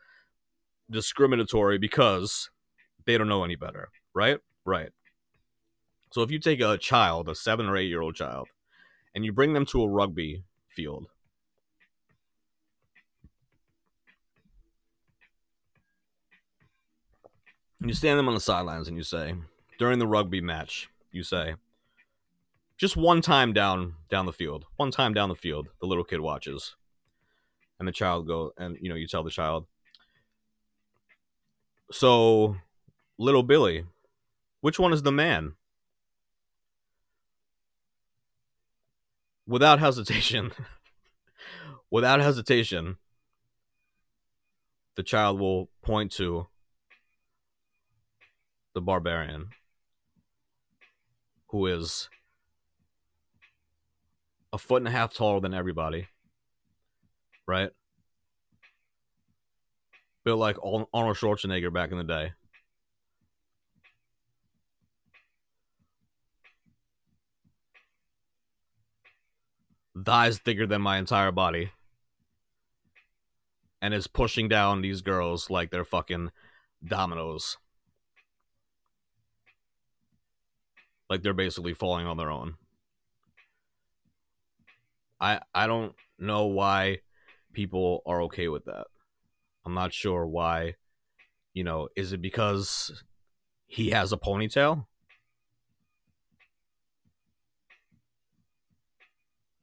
[SPEAKER 3] discriminatory because they don't know any better, right? Right. So if you take a child, a 7 or 8 year old child, and you bring them to a rugby field you stand them on the sidelines and you say, during the rugby match, you say, just one time down down the field, one time down the field, the little kid watches, and the child go, and you know, you tell the child, so little Billy, which one is the man? Without hesitation, without hesitation, the child will point to the barbarian who is a foot and a half taller than everybody right? Built like arnold schwarzenegger back in the day. Thighs thicker than my entire body. And is pushing down these girls like they're fucking dominoes. Like they're basically falling on their own. I I don't know why people are okay with that. I'm not sure why. You know, is it because he has a ponytail?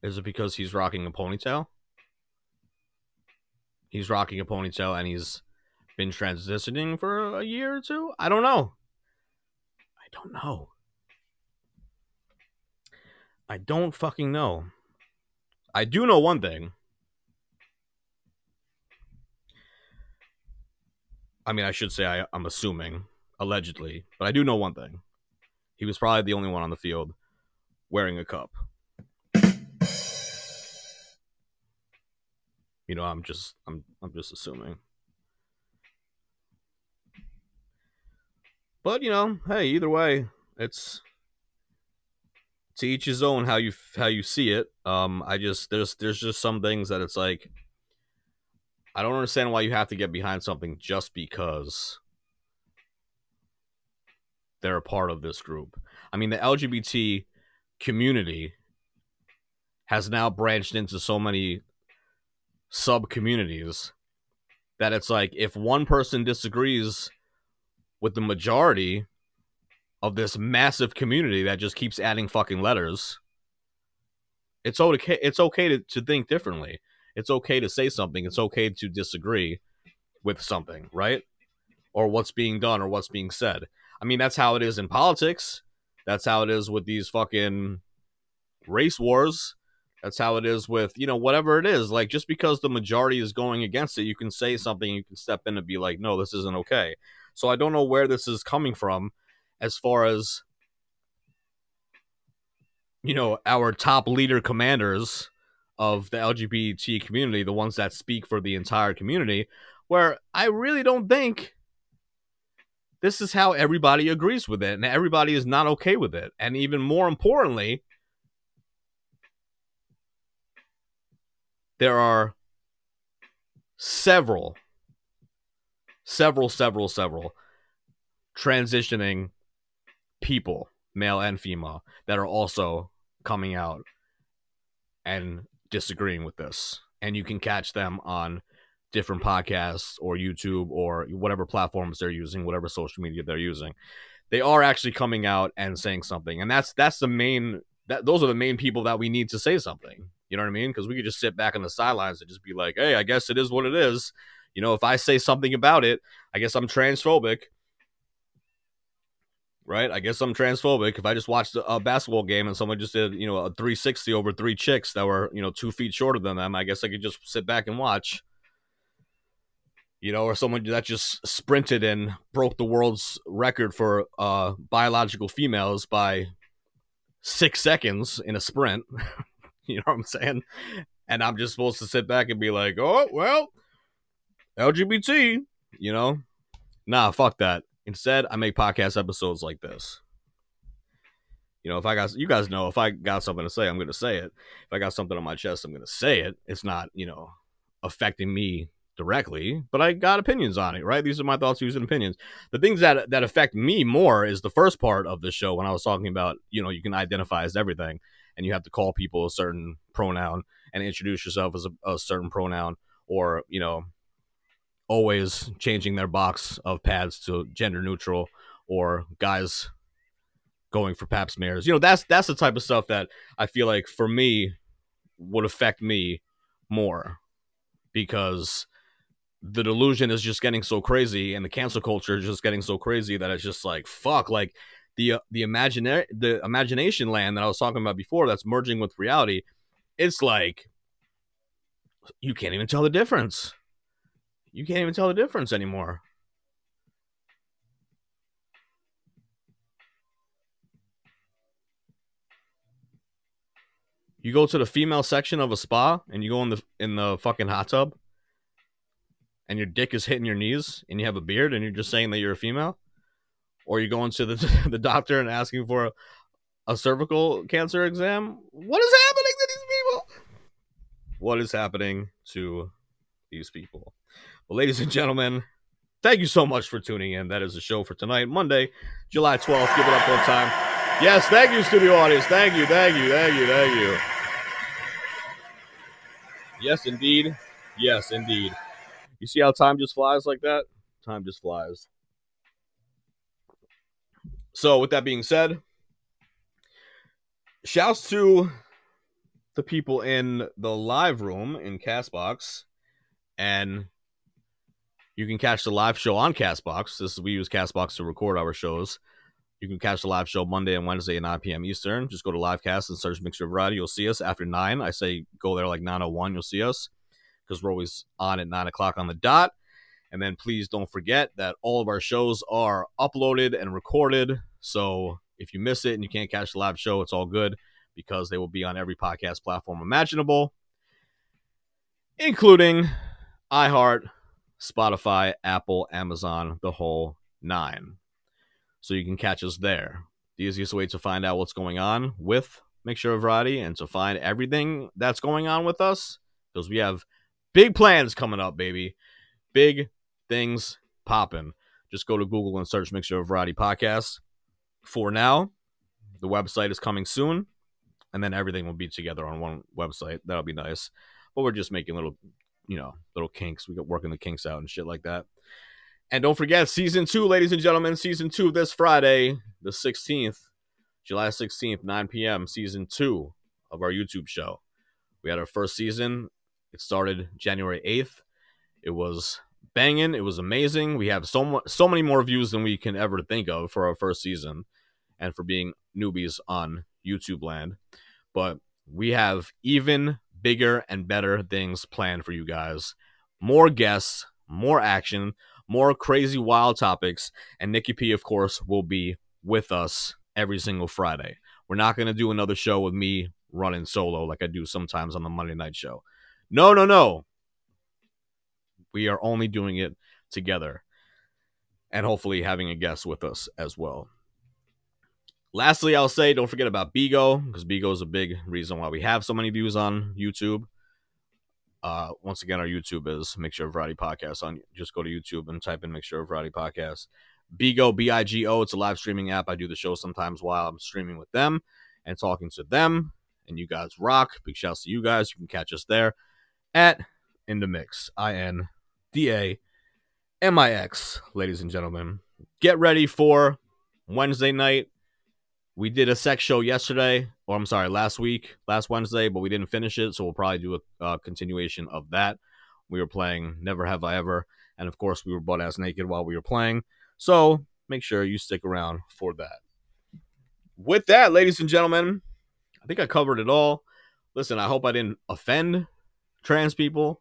[SPEAKER 3] Is it because he's rocking a ponytail? He's rocking a ponytail and he's been transitioning for a year or two? I don't know. I don't know. I don't fucking know. I do know one thing. I mean, I should say I, I'm assuming, allegedly, but I do know one thing. He was probably the only one on the field wearing a cup. You know, I'm just I'm I'm just assuming. But you know, hey, either way, it's to each his own how you how you see it. Um, I just there's there's just some things that it's like I don't understand why you have to get behind something just because they're a part of this group. I mean, the LGBT community has now branched into so many sub communities that it's like if one person disagrees with the majority of this massive community that just keeps adding fucking letters. It's okay. It's okay to, to think differently. It's okay to say something. It's okay to disagree with something, right? Or what's being done or what's being said. I mean, that's how it is in politics. That's how it is with these fucking race wars. That's how it is with, you know, whatever it is. Like, just because the majority is going against it, you can say something, you can step in and be like, no, this isn't okay. So I don't know where this is coming from as far as, you know, our top leader commanders of the LGBT community, the ones that speak for the entire community, where I really don't think this is how everybody agrees with it and everybody is not okay with it. And even more importantly, there are several, several, several, several transitioning people, male and female, that are also coming out and disagreeing with this. And you can catch them on different podcasts or YouTube or whatever platforms they're using, whatever social media they're using. They are actually coming out and saying something. And that's that's the main that those are the main people that we need to say something. You know what I mean? Because we could just sit back on the sidelines and just be like, hey, I guess it is what it is. You know, if I say something about it, I guess I'm transphobic. Right? I guess I'm transphobic. If I just watched a basketball game and someone just did, you know, a 360 over three chicks that were, you know, two feet shorter than them, I guess I could just sit back and watch. You know, or someone that just sprinted and broke the world's record for uh, biological females by six seconds in a sprint. you know what I'm saying? And I'm just supposed to sit back and be like, oh, well, LGBT, you know? Nah, fuck that. Instead, I make podcast episodes like this. You know, if I got, you guys know, if I got something to say, I'm going to say it. If I got something on my chest, I'm going to say it. It's not, you know, affecting me directly, but I got opinions on it, right? These are my thoughts, views, and opinions. The things that that affect me more is the first part of the show when I was talking about, you know, you can identify as everything, and you have to call people a certain pronoun and introduce yourself as a, a certain pronoun, or you know, always changing their box of pads to gender neutral, or guys going for pap smears. You know, that's that's the type of stuff that I feel like for me would affect me more because the delusion is just getting so crazy and the cancel culture is just getting so crazy that it's just like fuck like the uh, the imaginary the imagination land that I was talking about before that's merging with reality it's like you can't even tell the difference you can't even tell the difference anymore. You go to the female section of a spa and you go in the in the fucking hot tub and your dick is hitting your knees and you have a beard and you're just saying that you're a female? Or you go into the, the doctor and asking for a, a cervical cancer exam? What is happening to these people? What is happening to these people well ladies and gentlemen thank you so much for tuning in. That is the show for tonight monday july 12th give it up one time. Yes thank you studio audience. Thank you thank you thank you thank you. Yes indeed. Yes indeed. You see how time just flies like that? Time just flies. So, with that being said, shouts to the people in the live room in Castbox, and you can catch the live show on Castbox. This is we use Castbox to record our shows. You can catch the live show Monday and Wednesday at 9 p.m. Eastern. Just go to Livecast and search Mixture Variety. You'll see us after 9. I say go there like 901. You'll see us because we're always on at 9 o'clock on the dot. And then please don't forget that all of our shows are uploaded and recorded. So if you miss it and you can't catch the live show, it's all good because they will be on every podcast platform imaginable, including iHeart, Spotify, Apple, Amazon, the whole nine. So you can catch us there. The easiest way to find out what's going on with Mixture of Variety and to find everything that's going on with us, because we have big plans coming up, baby. Big things popping. Just go to Google and search Mixture of Variety Podcast. For now, the website is coming soon, and then everything will be together on one website. That'll be nice. But we're just making little, you know, little kinks. We got working the kinks out and shit like that. And don't forget, season two, ladies and gentlemen, season two this Friday, the 16th, July 16th, 9 p.m., season two of our YouTube show. We had our first season. It started January 8th. It was banging. It was amazing. We have so, mu- so many more views than we can ever think of for our first season and for being newbies on YouTube land. But we have even bigger and better things planned for you guys. More guests, more action, more crazy wild topics, and Nikki P, of course, will be with us every single Friday. We're not going to do another show with me running solo like I do sometimes on the Monday night show. No, no, no. We are only doing it together and hopefully having a guest with us as well. Lastly, I'll say don't forget about Bigo because Bigo is a big reason why we have so many views on YouTube. Uh, once again, our YouTube is Mixture of Variety Podcast. On just go to YouTube and type in Mixture of Variety Podcast. Bigo, B I G O. It's a live streaming app. I do the show sometimes while I'm streaming with them and talking to them. And you guys rock. Big shouts to you guys. You can catch us there at In the Mix. I N D A M I X, ladies and gentlemen. Get ready for Wednesday night. We did a sex show yesterday, or I'm sorry, last week, last Wednesday, but we didn't finish it, so we'll probably do a continuation of that. We were playing Never Have I Ever, and of course, we were butt ass naked while we were playing. So make sure you stick around for that. With that, ladies and gentlemen, I think I covered it all. Listen, I hope I didn't offend trans people.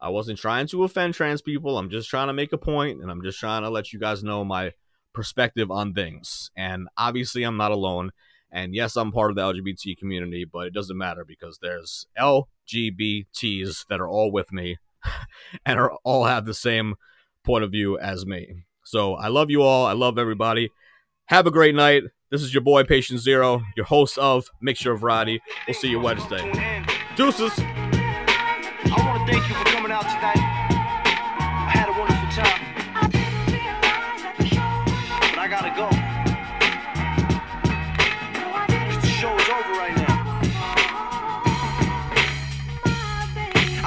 [SPEAKER 3] I wasn't trying to offend trans people. I'm just trying to make a point, and I'm just trying to let you guys know my perspective on things. And obviously, I'm not alone. And yes, I'm part of the LGBT community, but it doesn't matter because there's LGBTs that are all with me and are all have the same point of view as me. So I love you all. I love everybody. Have a great night. This is your boy Patient Zero, your host of Mixture of Variety. We'll see you Wednesday. Deuces.